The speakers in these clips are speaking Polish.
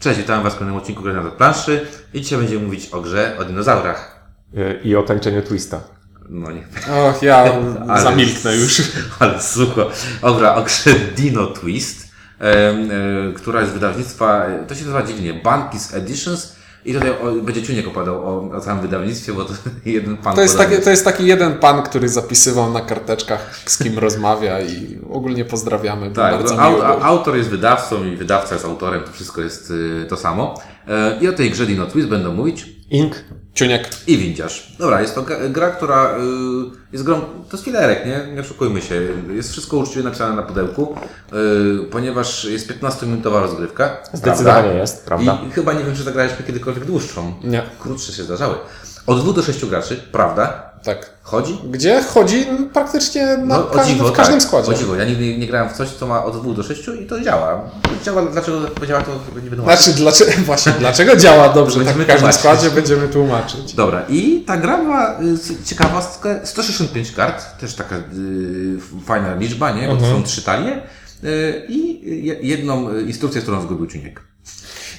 Cześć, witam Was w kolejnym odcinku Gry na planszy i dzisiaj będziemy mówić o grze o dinozaurach. Y, I o tańczeniu twista. No nie, Och, ja Ale- zamilknę już. ale sucho. Dobra, o grze Dino Twist, e, która jest z wydawnictwa, e, to się nazywa dziwnie, Bankis Editions i tutaj o, będzie Ciuniek opowiadał o, o całym wydawnictwie, bo to jeden pan To jest, taki, to jest taki jeden pan, który zapisywał na karteczkach, z kim rozmawia i ogólnie pozdrawiamy. Tak, bardzo autor jest wydawcą i wydawca jest autorem, to wszystko jest y, to samo. E, I o tej grze Dino Twist będą mówić Ink. Ciuniek. i windziarz. Dobra, jest to gra, która y, jest grą, to jest filerek, nie? Nie oszukujmy się. Jest wszystko uczciwie napisane na pudełku, y, ponieważ jest 15-minutowa rozgrywka. Zdecydowanie prawda? jest, prawda. I chyba nie wiem, czy zagraliśmy kiedykolwiek dłuższą. Nie. Krótsze się zdarzały. Od 2 do 6 graczy, prawda? Tak. Chodzi? Gdzie chodzi praktycznie na No, dziwo, w każdym tak, składzie. O dziwo. Ja nigdy nie grałem w coś, co ma od 2 do 6 i to działa. Działa, dlaczego działa, to nie będę. Znaczy, dlaczego, właśnie, dlaczego działa dobrze tak w każdym tłumaczyć. składzie, będziemy tłumaczyć. Dobra, i ta gra ma y, ciekawostkę, 165 kart, też taka y, fajna liczba, nie? Bo to są trzy talie y, i je, jedną instrukcję, którą zgubił Ciuniek.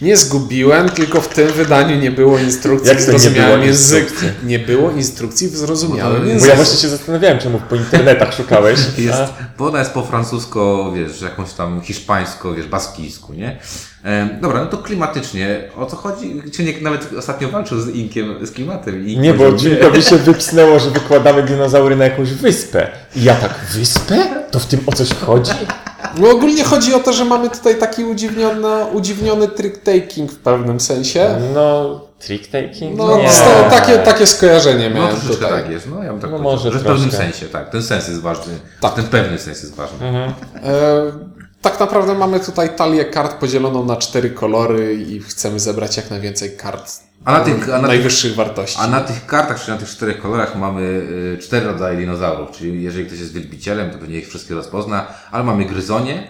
Nie zgubiłem, tylko w tym wydaniu nie było instrukcji Jak w nie zrozumiałym było języku. instrukcji? Nie było instrukcji w zrozumiałym Bo Bo języku. ja właśnie się zastanawiałem, czemu po internetach szukałeś. Jest, bo ona jest po francusko, wiesz, jakąś tam hiszpańsko, wiesz, baskijsku, nie? E, dobra, no to klimatycznie, o co chodzi? Ciuniek nawet ostatnio walczył z Inkiem, z klimatem. I nie, bo Dźwiękowi się wypsnęło, że wykładamy dinozaury na jakąś wyspę. I ja tak, wyspę? To w tym o coś chodzi? No ogólnie chodzi o to, że mamy tutaj taki udziwniony, udziwniony trick-taking w pewnym sensie. No, trick taking? No, nie. sto- takie, takie skojarzenie No miałem troszeczkę tutaj. tak jest, no ja bym tak No może że w pewnym sensie, tak, ten sens jest ważny, Tak. ten pewny sens jest ważny. E, tak naprawdę mamy tutaj talię kart podzieloną na cztery kolory i chcemy zebrać jak najwięcej kart A na tych- a na najwyższych wartości. A na tych kartach, czyli na tych czterech kolorach mamy y, cztery rodzaje dinozaurów, czyli jeżeli ktoś jest wielbicielem, to pewnie ich wszystkie rozpozna, ale mamy gryzonie,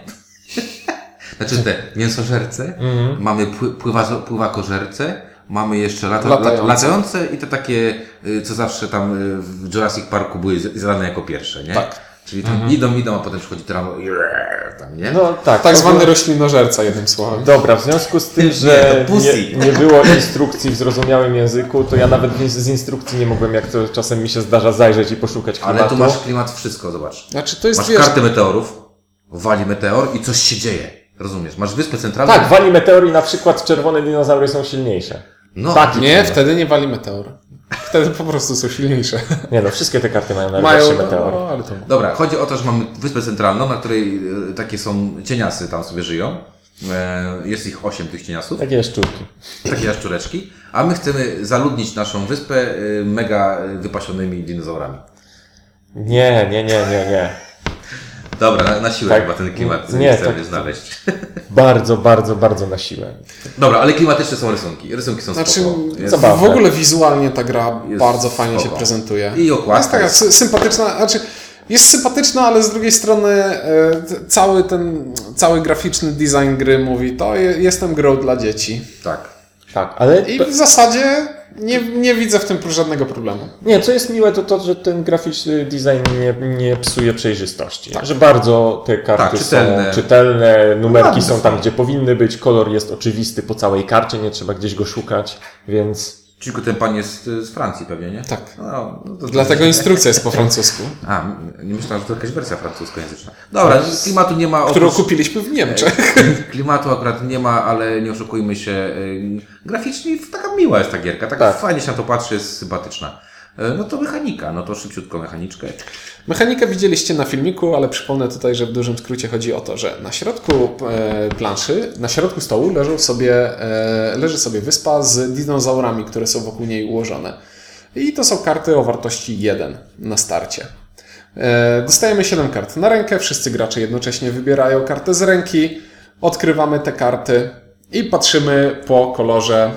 znaczy te mięsożerce, Mhm. mamy pły, pływa, pływakożerce, mamy jeszcze lata, Latające. latające. i te takie, y, co zawsze tam y, w Jurassic Parku były z- zrane jako pierwsze, nie? Tak. Czyli tam idą, idą, a potem przychodzi tram, tam, nie? No tak. tak zwany ogólnie- roślinożerca, jednym słowem. Dobra, w związku z tym, że nie, nie było instrukcji w zrozumiałym języku, to ja nawet z z instrukcji nie mogłem, jak to czasem mi się zdarza, zajrzeć i poszukać klimatu. Ale tu masz klimat wszystko, zobacz. Znaczy to jest, Masz wiesz, kartę meteorów, wali meteor i coś się dzieje. Rozumiesz? Masz wyspę centralną. Tak, wali meteor i na przykład czerwone dinozaury są silniejsze. No, Tak, nie, wtedy nie wali meteor. Wtedy po prostu są silniejsze. Nie no, wszystkie te karty mają Mają, najlepszy meteor. no, ale to... Dobra, chodzi o to, że mamy wyspę centralną, na której e, takie są cieniasy tam sobie żyją. E, Jest ich osiem tych cieniasów, Takie szczurki. takie jaszczureczki, a my chcemy zaludnić naszą wyspę e, mega wypasionymi dinozaurami. Nie, nie, nie, nie, nie. Dobra, na, na siłę Tak. chyba ten klimat Nie, nie, chcemy tak. znaleźć. Bardzo, bardzo, bardzo na siłę. Dobra, ale klimatyczne są rysunki. Rysunki są Znaczy, spoko. W ogóle wizualnie ta gra Jest bardzo fajnie spoko. się prezentuje. I okładka Jest taka jest- sy- sympatyczna, znaczy jest sympatyczna, ale z drugiej strony e, cały ten, cały graficzny design gry mówi, to je, jestem grą dla dzieci. Tak. Tak, ale... I w zasadzie nie, nie widzę w tym żadnego problemu. Nie, co jest miłe, to to, że ten graficzny design nie, nie psuje przejrzystości. Że bardzo te karty Tak, czytelne. są czytelne, numerki są są. tam, gdzie powinny być, kolor jest oczywisty po całej karcie, nie trzeba gdzieś go szukać, więc... Czyli ten pan jest e, z Francji pewnie, nie? Tak. No, no to Dlatego instrukcja jest po francusku, A, nie myślałem, że to jakaś wersja francuskojęzyczna. Dobra, klimatu nie ma. którą oprócz- kupiliśmy w Niemczech. Klimatu akurat nie ma, ale nie oszukujmy się. y, Graficznie taka miła jest ta gierka, tak, Tak. fajnie się na to patrzy, jest sympatyczna. Y, No to mechanika, no to szybciutko mechaniczkę. Mechanikę widzieliście na filmiku, ale przypomnę tutaj, że w dużym skrócie chodzi o to, że na środku e, planszy, na środku stołu leżą sobie, e, leży sobie wyspa z dinozaurami, które są wokół niej ułożone. I to są karty o wartości 1 na starcie. E, dostajemy 7 kart na rękę, wszyscy gracze jednocześnie wybierają kartę z ręki, odkrywamy te karty i patrzymy po kolorze,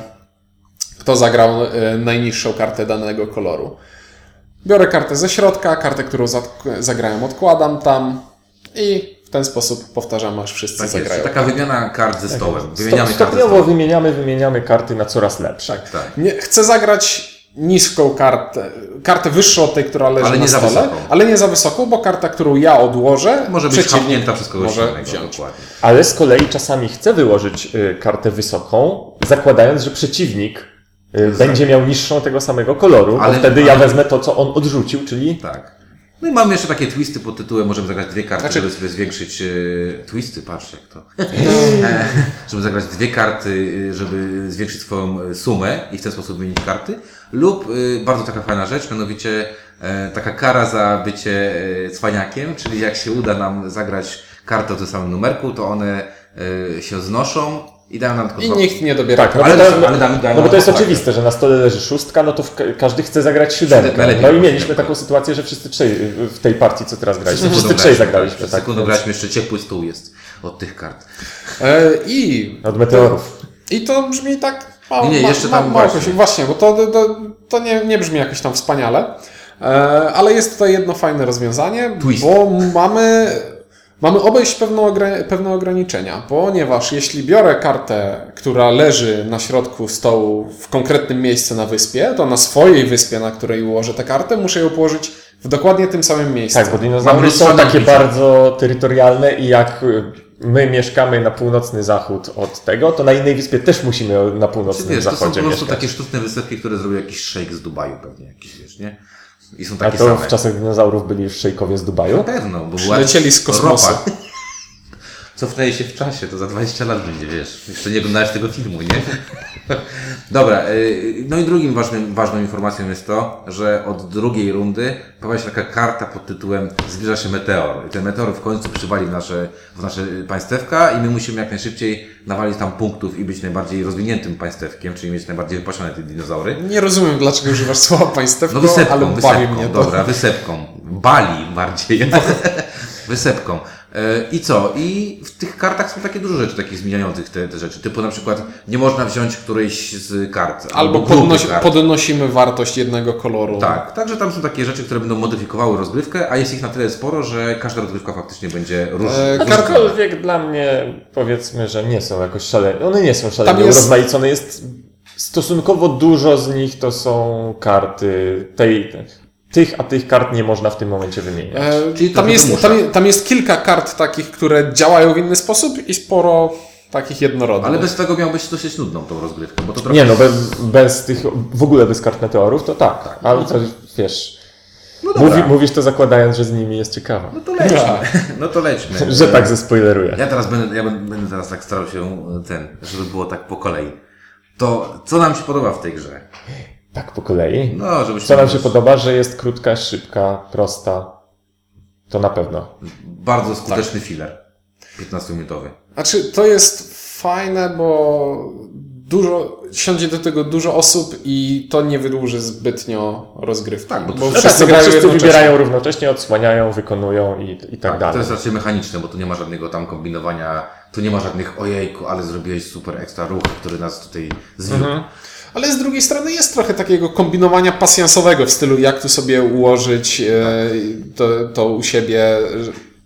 kto zagrał e, najniższą kartę danego koloru. Biorę kartę ze środka, kartę, którą za- zagrałem, odkładam tam i w ten sposób powtarzam, aż wszyscy Tak jest. zagrają. Taka wymiana kart ze stołem. Stop, Wymieniamy stopniowo stołem. wymieniamy, wymieniamy karty na coraz lepsze. Tak. Nie, chcę zagrać niską kartę, kartę wyższą od tej, która leży Ale na nie za stole, wysoką. ale nie za wysoką, bo karta, którą ja odłożę, Może być chapnięta przez kogoś może innego. wziąć. Dokładnie. Ale z kolei czasami chcę wyłożyć y, kartę wysoką, zakładając, że przeciwnik będzie miał niższą tego samego koloru, Ale- wtedy ja ale- wezmę to, co on odrzucił, czyli Tak. No i mamy jeszcze takie twisty pod tytułem, możemy zagrać dwie karty, Znaczy- żeby sobie zwiększyć... E, twisty, patrz jak to. E, żeby zagrać dwie karty, e, żeby zwiększyć swoją sumę i w ten sposób wymienić karty. Lub e, bardzo taka fajna rzecz, mianowicie e, taka kara za bycie e, cwaniakiem, czyli jak się uda nam zagrać kartę o tym samym numerku, to one e, się znoszą i dają nam tylko I dwa- nikt nie dobiera. Tak, no, Ale bo, ale damy- damy no bo to jest oczywiste, że na stole leży szóstka, no to każdy chce zagrać siódemkę. No i mieliśmy taką sytuację, że wszyscy trzej w tej partii, co teraz graliśmy, wszyscy trzej graliśmy, zagraliśmy. Przez Tak, sekundę więc- graliśmy, jeszcze ciepły stół jest od tych kart. E, I Od meteorów. I to brzmi tak mało, Nie, nie, ma- jeszcze ma- tam mało właśnie. się- właśnie, bo to, to, to nie, nie brzmi jakoś tam wspaniale, e, ale jest tutaj jedno fajne rozwiązanie, Twist. bo mamy, mamy obejść pewne, pewne ograniczenia, ponieważ jeśli biorę kartę, która leży na środku stołu w konkretnym miejscu na wyspie, to na swojej wyspie, na której ułożę tę kartę, muszę ją położyć w dokładnie tym samym miejscu. Tak, bo dinozaury są takie bardzo terytorialne i jak my mieszkamy na północny zachód od tego, to na innej wyspie też musimy na północnym wiesz, to są po zachodzie prostu mieszkać. takie sztuczne wysepki, które zrobił jakiś szejk z Dubaju pewnie jakiś, wiesz, nie? I są A takie to same. w czasach dinozaurów byli już szejkowie z Na Dubaju? pewno, bo była Przylecieli z kosmosu. ropa. Cofnęli się w czasie, to za 20 lat będzie, wiesz. Jeszcze nie oglądałeś tego filmu, nie? Dobra, y, no i drugim ważnym, ważną informacją jest to, że od drugiej rundy pojawia się taka karta pod tytułem Zbliża się meteor. I ten meteor w końcu przywali w nasze, w nasze państewka i my musimy jak najszybciej nawalić tam punktów i być najbardziej rozwiniętym państewkiem, czyli mieć najbardziej wypasione te dinozaury. Nie rozumiem, dlaczego używasz słowa państewko, No wysepką, ale bawi wysepką, mnie to. dobra, wysepką. Bali bardziej. wysepką. E, I co? I w tych kartach są takie dużo rzeczy takich zmieniających te, te rzeczy. Typu na przykład nie można wziąć którejś z kart. Albo grupy podnosi, kart. podnosimy wartość jednego koloru. Tak, także tam są takie rzeczy, które będą modyfikowały rozgrywkę, a jest ich na tyle sporo, że każda rozgrywka faktycznie będzie różna. E. Aczkolwiek dla mnie powiedzmy, że nie są jakoś szalenie. One nie są szalenie jest- urozmaicone. Jest stosunkowo dużo z nich to są karty tej, tych, a tych kart nie można w tym momencie wymieniać. E, Czyli tam, jest, tam, tam jest kilka kart takich, które działają w inny sposób i sporo takich jednorodnych. Ale bez tego miałbyś dosyć nudną tą rozgrywkę, bo to trochę... Nie no, bez, bez tych, w ogóle bez kart meteorów, to tak. Ale to wiesz, no mówi, mówisz to zakładając, że z nimi jest ciekawa. No to lećmy. No to lećmy. Że tak zespoileruję. Ja teraz będę, ja będę będę teraz tak starał się e, ten, żeby było tak po kolei. To co nam się podoba w tej grze? Tak po kolei. No, żebyśmy... Co nam się podoba, że jest krótka, szybka, prosta. To na pewno. Bardzo skuteczny filler. 15-minutowy. Znaczy, to jest fajne, bo dużo, siądzie do tego dużo osób i to nie wydłuży zbytnio rozgrywki. Tak, bo to- bo No wszyscy tak, no bo grają wszyscy jednocześnie. wybierają równocześnie, odsłaniają, wykonują i, i tak, To dalej. jest raczej mechaniczne, bo tu nie ma żadnego tam kombinowania, tu nie ma żadnych ojejku, ale zrobiłeś super ekstra ruch, który nas tutaj zwiódł. Ale z drugiej strony jest trochę takiego kombinowania pasjansowego w stylu, jak tu sobie ułożyć e, to, to u siebie,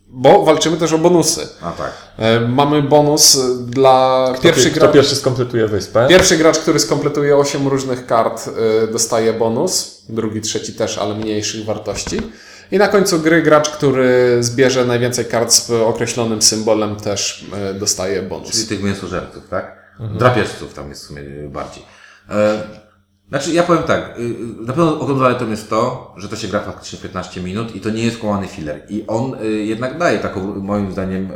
bo walczymy też o bonusy. A tak. E, mamy bonus dla Kto, pierwszy kto gracz. pierwszy skompletuje wyspę? Pierwszy gracz, który skompletuje 8 różnych kart, y, dostaje bonus. Drugi, trzeci też, ale mniejszych wartości. I na końcu gry gracz, który zbierze najwięcej kart z określonym symbolem, też dostaje bonus. Czyli tych mięsożerców, tak? Drapieżców tam jest w sumie bardziej. E, znaczy, ja powiem tak, y, y, na pewno zaletą jest to, że to się gra faktycznie 15 minut i to nie jest kłamany filler. I on y, jednak daje taką, moim zdaniem,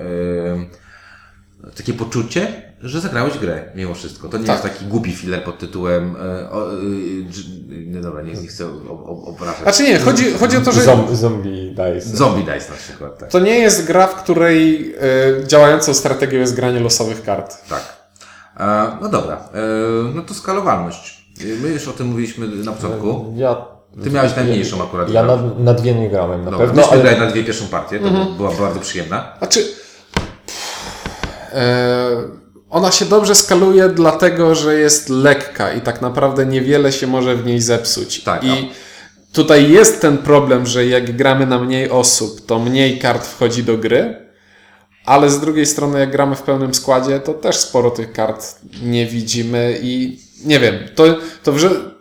takie poczucie, że zagrałeś grę mimo wszystko. To nie Tak. jest taki głupi filler pod tytułem, y, o, nie dobra, nie, nie chcę ob- ob- obrażać. Znaczy nie, chodzi, chodzi o to, że Zom, zombie dice. Zombie Dice na przykład, tak. to nie jest gra, w której y, działającą strategią jest granie losowych kart. Tak. No dobra, e, no to skalowalność. My już o tym mówiliśmy na początku. Ja, Ty miałeś najmniejszą akurat. ja na, na dwie nie grałem na Dobra, pewno, myśmy ale grali na dwie pierwszą partię, to była bardzo przyjemna. Znaczy, e, ona się dobrze skaluje, dlatego że jest lekka i tak naprawdę niewiele się może w niej zepsuć. Tak, I tutaj jest ten problem, że jak gramy na mniej osób, to mniej kart wchodzi do gry. Ale z drugiej strony, jak gramy w pełnym składzie, to też sporo tych kart nie widzimy i nie wiem, to, to,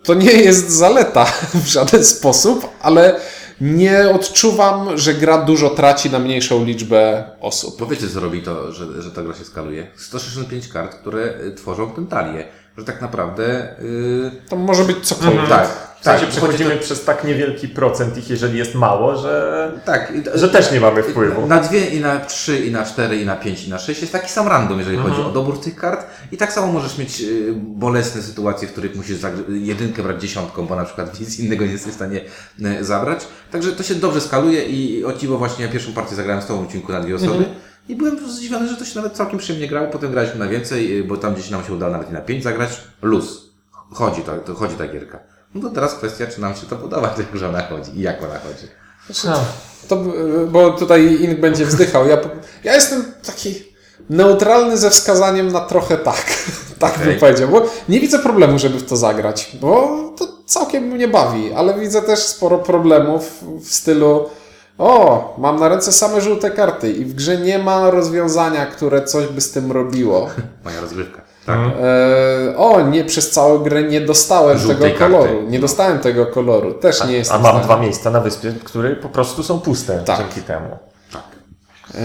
to nie jest zaleta w żaden sposób, ale nie odczuwam, że gra dużo traci na mniejszą liczbę osób. Bo wiecie, co robi to, że, że ta gra się skaluje? 165 kart, które tworzą tę talię. Że tak naprawdę... Yy, To może być cokolwiek. tak, W sensie tak. przechodzimy chodzi przez tak niewielki procent ich, jeżeli jest mało, że, to- Tak. i- że też nie mamy wpływu. Na dwie i na trzy i na cztery i na pięć i na sześć jest taki sam random, jeżeli Mhm. chodzi o dobór tych kart. I tak samo możesz mieć y, bolesne sytuacje, w których musisz jedynkę brać dziesiątką, bo na przykład nic innego nie jesteś w stanie y, zabrać. Także to się dobrze skaluje i o dziwo właśnie ja pierwszą partię zagrałem z tą odcinku na dwie osoby. Mhm. I byłem zdziwiony, że to się nawet całkiem przyjemnie grało. Potem graliśmy na więcej, y, bo tam gdzieś nam się udało nawet i na pięć zagrać. Luz. Chodzi to, to chodzi ta gierka. No to teraz kwestia, czy nam się to podoba, tylko że ona chodzi i jak ona chodzi. No. To, bo tutaj Ink będzie wzdychał. Ja, ja jestem taki neutralny ze wskazaniem na trochę tak. tak Okej. bym powiedział. Bo nie widzę problemu, żeby w to zagrać, bo to całkiem mnie bawi, ale widzę też sporo problemów w stylu o, mam na ręce same żółte karty i w grze nie ma rozwiązania, które coś by z tym robiło. Moja rozgrywka. Tak. E, o, nie, przez całą grę nie dostałem Żółtej tego karty. koloru. Nie dostałem tego koloru. Też nie A jestem w mam dwa miejsca na wyspie, które po prostu są puste Tak. dzięki temu. E,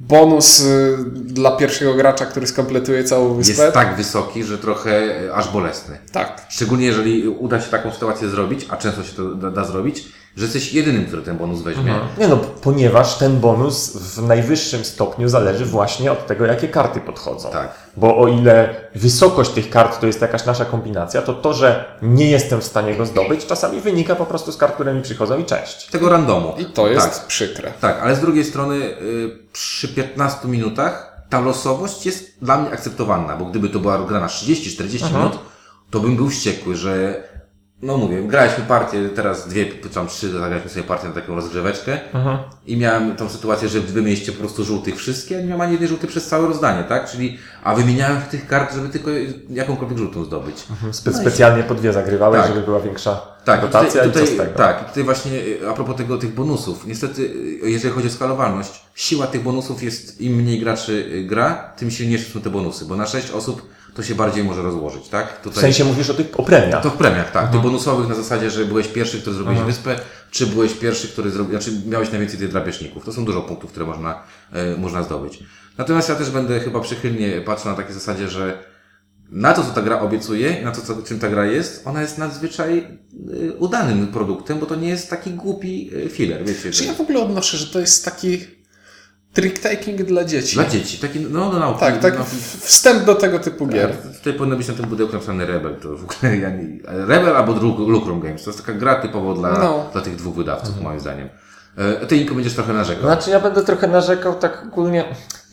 bonus y, dla pierwszego gracza, który skompletuje całą wyspę. Jest tak wysoki, że trochę e, aż bolesny. Tak. Szczególnie jeżeli uda się taką sytuację zrobić, a często się to da, da zrobić, że jesteś jedynym, który ten bonus weźmie. Nie no, ponieważ ten bonus w najwyższym stopniu zależy właśnie od tego, jakie karty podchodzą. Tak. Bo o ile wysokość tych kart to jest jakaś nasza kombinacja, to to, że nie jestem w stanie go zdobyć, czasami wynika po prostu z kart, które mi przychodzą i cześć. Tego randomu. I to jest Tak, przykre. tak, ale z drugiej strony y, przy 15 minutach ta losowość jest dla mnie akceptowalna, bo gdyby to była gra na 30-40 minut, to bym był wściekły, że no mówię, graliśmy partię, teraz dwie, tam trzy, zagraliśmy sobie partię na taką rozgrzeweczkę i miałem tą sytuację, że wy mieliście po prostu żółtych wszystkie, a nie miałem ani jednej żółtej przez całe rozdanie, tak? Czyli, a wymieniałem tych kart, żeby tylko jakąkolwiek żółtą zdobyć. Spe specjalnie po dwie zagrywałeś, Tak. żeby była większa Tak, rotacja tutaj, i co tutaj, z tego? tak, i tutaj właśnie y, a propos tego, tych bonusów. Niestety, y, jeżeli chodzi o skalowalność, siła tych bonusów jest, im mniej graczy y, gra, tym silniejsze są te bonusy, bo na 6 osób to się bardziej może rozłożyć, tak? Tutaj, W sensie mówisz o tych o premiach. to w premiach, tak. Tych bonusowych na zasadzie, że byłeś pierwszy, który zrobiłeś wyspę, czy byłeś pierwszy, który zrobił, znaczy miałeś najwięcej tych drapieżników. To są dużo punktów, które można, y, można zdobyć. Natomiast ja też będę chyba przychylnie patrzył na takiej zasadzie, że na to, co ta gra obiecuje, na to, co, czym ta gra jest, ona jest nadzwyczaj y, udanym produktem, bo to nie jest taki głupi y, filler, wiecie. Czy ja w ogóle odnoszę, że to jest taki trick-taking dla dzieci? Dla dzieci, taki, no do nauki. Tak, tak. no, Wstęp do tego typu gier. Tak, Tutaj powinno być na tym pudełku napisany Rebel, to w ogóle ja nie, Rebel albo Lucrum Games, to jest taka gra typowo dla, No. dla tych dwóch wydawców, moim zdaniem. E, Ty, Inko, będziesz trochę narzekał. Znaczy ja będę trochę narzekał tak ogólnie.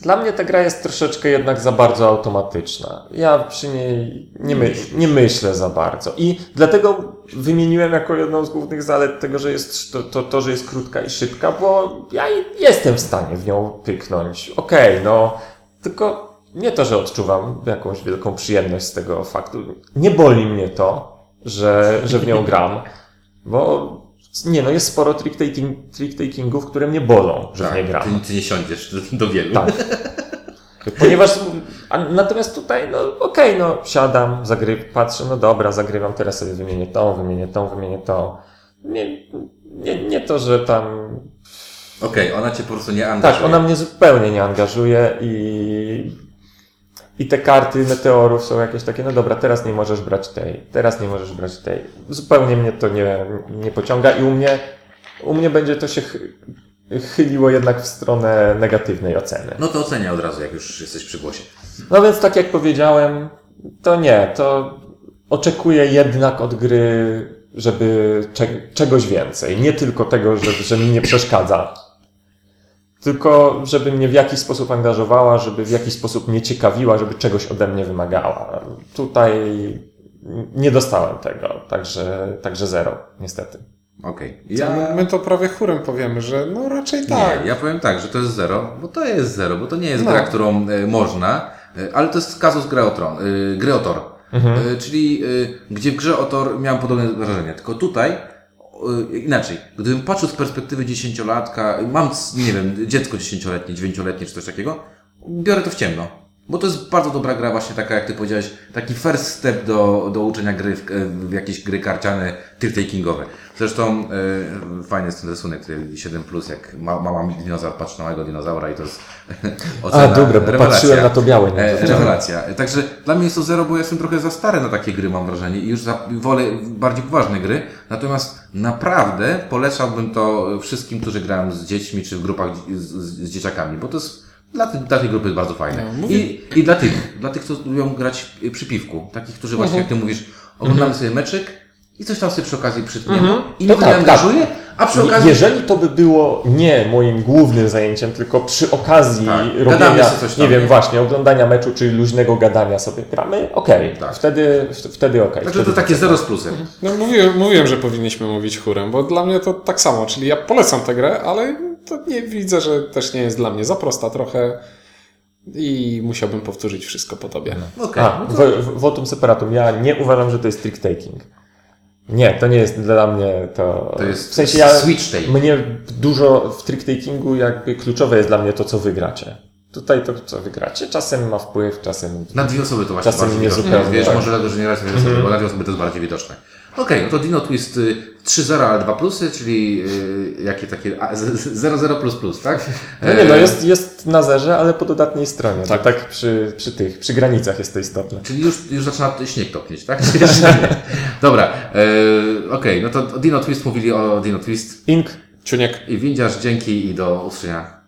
Dla mnie ta gra jest troszeczkę jednak za bardzo automatyczna. Ja przy niej nie, my, nie myślę za bardzo. I dlatego wymieniłem jako jedną z głównych zalet tego, że jest to, to, to że jest krótka i szybka, bo ja jestem w stanie w nią pyknąć. Okej, no tylko nie to, że odczuwam jakąś wielką przyjemność z tego faktu. Nie boli mnie to, że, że w nią gram, bo nie no, jest sporo trick-taking, trick-takingów, które mnie bolą, że w nie gram. Tak, ty, ty nie siądziesz do, wielu. Tak. Ponieważ, a natomiast tutaj, no okej, no siadam, zagry, patrzę, no dobra, zagrywam, teraz sobie wymienię tą, wymienię tą, wymienię tą. Nie, nie, nie to, że tam... Okej, ona cię po prostu nie angażuje. Tak, ona mnie zupełnie nie angażuje i... I te karty meteorów są jakieś takie, no dobra, teraz nie możesz brać tej, teraz nie możesz brać tej. Zupełnie mnie to nie, nie pociąga i u mnie, u mnie będzie to się chy- chyliło jednak w stronę negatywnej oceny. No to ocenia od razu, jak już jesteś przy głosie. No więc tak jak powiedziałem, to nie, to oczekuję jednak od gry, żeby cze- czegoś więcej. Nie tylko tego, że, że mi nie przeszkadza. Tylko, żeby mnie w jakiś sposób angażowała, żeby w jakiś sposób mnie ciekawiła, żeby czegoś ode mnie wymagała. Tutaj nie dostałem tego, także, także zero, niestety. Okej. Ja... Ja... My to prawie chórem powiemy, że no raczej tak. Nie, ja powiem tak, że to jest zero, bo to jest zero, bo to nie jest No. gra, którą e, można, e, ale to jest kazus gry o tron, e, gry o Tor. E, czyli gdzie w grze o Tor miałem podobne wrażenie, tylko tutaj inaczej. Gdybym patrzył z perspektywy dziesięciolatka, mam, nie wiem, dziecko dziesięcioletnie, dziewięcioletnie czy coś takiego, biorę to w ciemno. Bo to jest bardzo dobra gra, właśnie taka, jak ty powiedziałeś, taki first step do, do uczenia gry w, w jakieś gry karciane, trick-takingowe. Zresztą e, fajny jest ten rysunek, który 7, jak ma, mała dinozaur patrzy na małego dinozaura i to jest ocena. A, dobra, bo rewelacja. patrzyłem na to białe, nie? E, rewelacja. Także dla mnie jest to zero, bo ja jestem trochę za stary na takie gry, mam wrażenie, i już za, wolę bardziej poważne gry. Natomiast naprawdę polecałbym to wszystkim, którzy grają z dziećmi, czy w grupach z, z, z dzieciakami, bo to jest dla, ty- dla tej grupy jest bardzo fajne. No, mówię- I, I dla tych, dla tych, co lubią grać y, przy piwku. Takich, którzy właśnie, jak ty mówisz, oglądamy sobie meczek i coś tam sobie przy okazji przytniemy. I To nie tak, tak, angażuje, a przy okazji... Jeżeli to by było nie moim głównym zajęciem, tylko przy okazji Tak, robienia, nie wiem, nie? właśnie, oglądania meczu czy luźnego gadania sobie gramy, okej, Tak. wtedy, wtedy okej. Także to wtedy takie zero z plusem. No mówiłem, mówiłem, że powinniśmy mówić chórem, bo dla mnie to tak samo, czyli ja polecam tę grę, ale to nie widzę, że też nie jest dla mnie za prosta trochę i musiałbym powtórzyć wszystko po tobie. Okej. A, no to- w, w, votum separatum. Ja nie uważam, że to jest trick taking. Nie, to nie jest dla mnie to. To jest w sensie ja. switch take. Mnie dużo w trick takingu jakby kluczowe jest dla mnie to, co wygracie. Tutaj to, co wygracie, czasem ma wpływ, czasem. Na dwie osoby to właśnie Czasem bardziej nie widoczne. zupełnie, Wiesz, tak. może dlatego, że nie raz dwie osoby, bo na dwie osoby to jest bardziej widoczne. Okej, no to Dino Twist y, 3.0, ale 2 plusy, czyli y, jakie takie a, z- z- 0.0 plus plus, tak? No nie, no E, jest, jest na zerze, ale po dodatniej stronie. Tak. Tak, przy, przy tych, przy granicach jest to istotne. Czyli już, już zaczyna śnieg topnieć, tak? Dobra, e, okej, no to Dino Twist mówili o Dino Twist. Ink Ciuniek. I windziarz, dzięki i do usłyszenia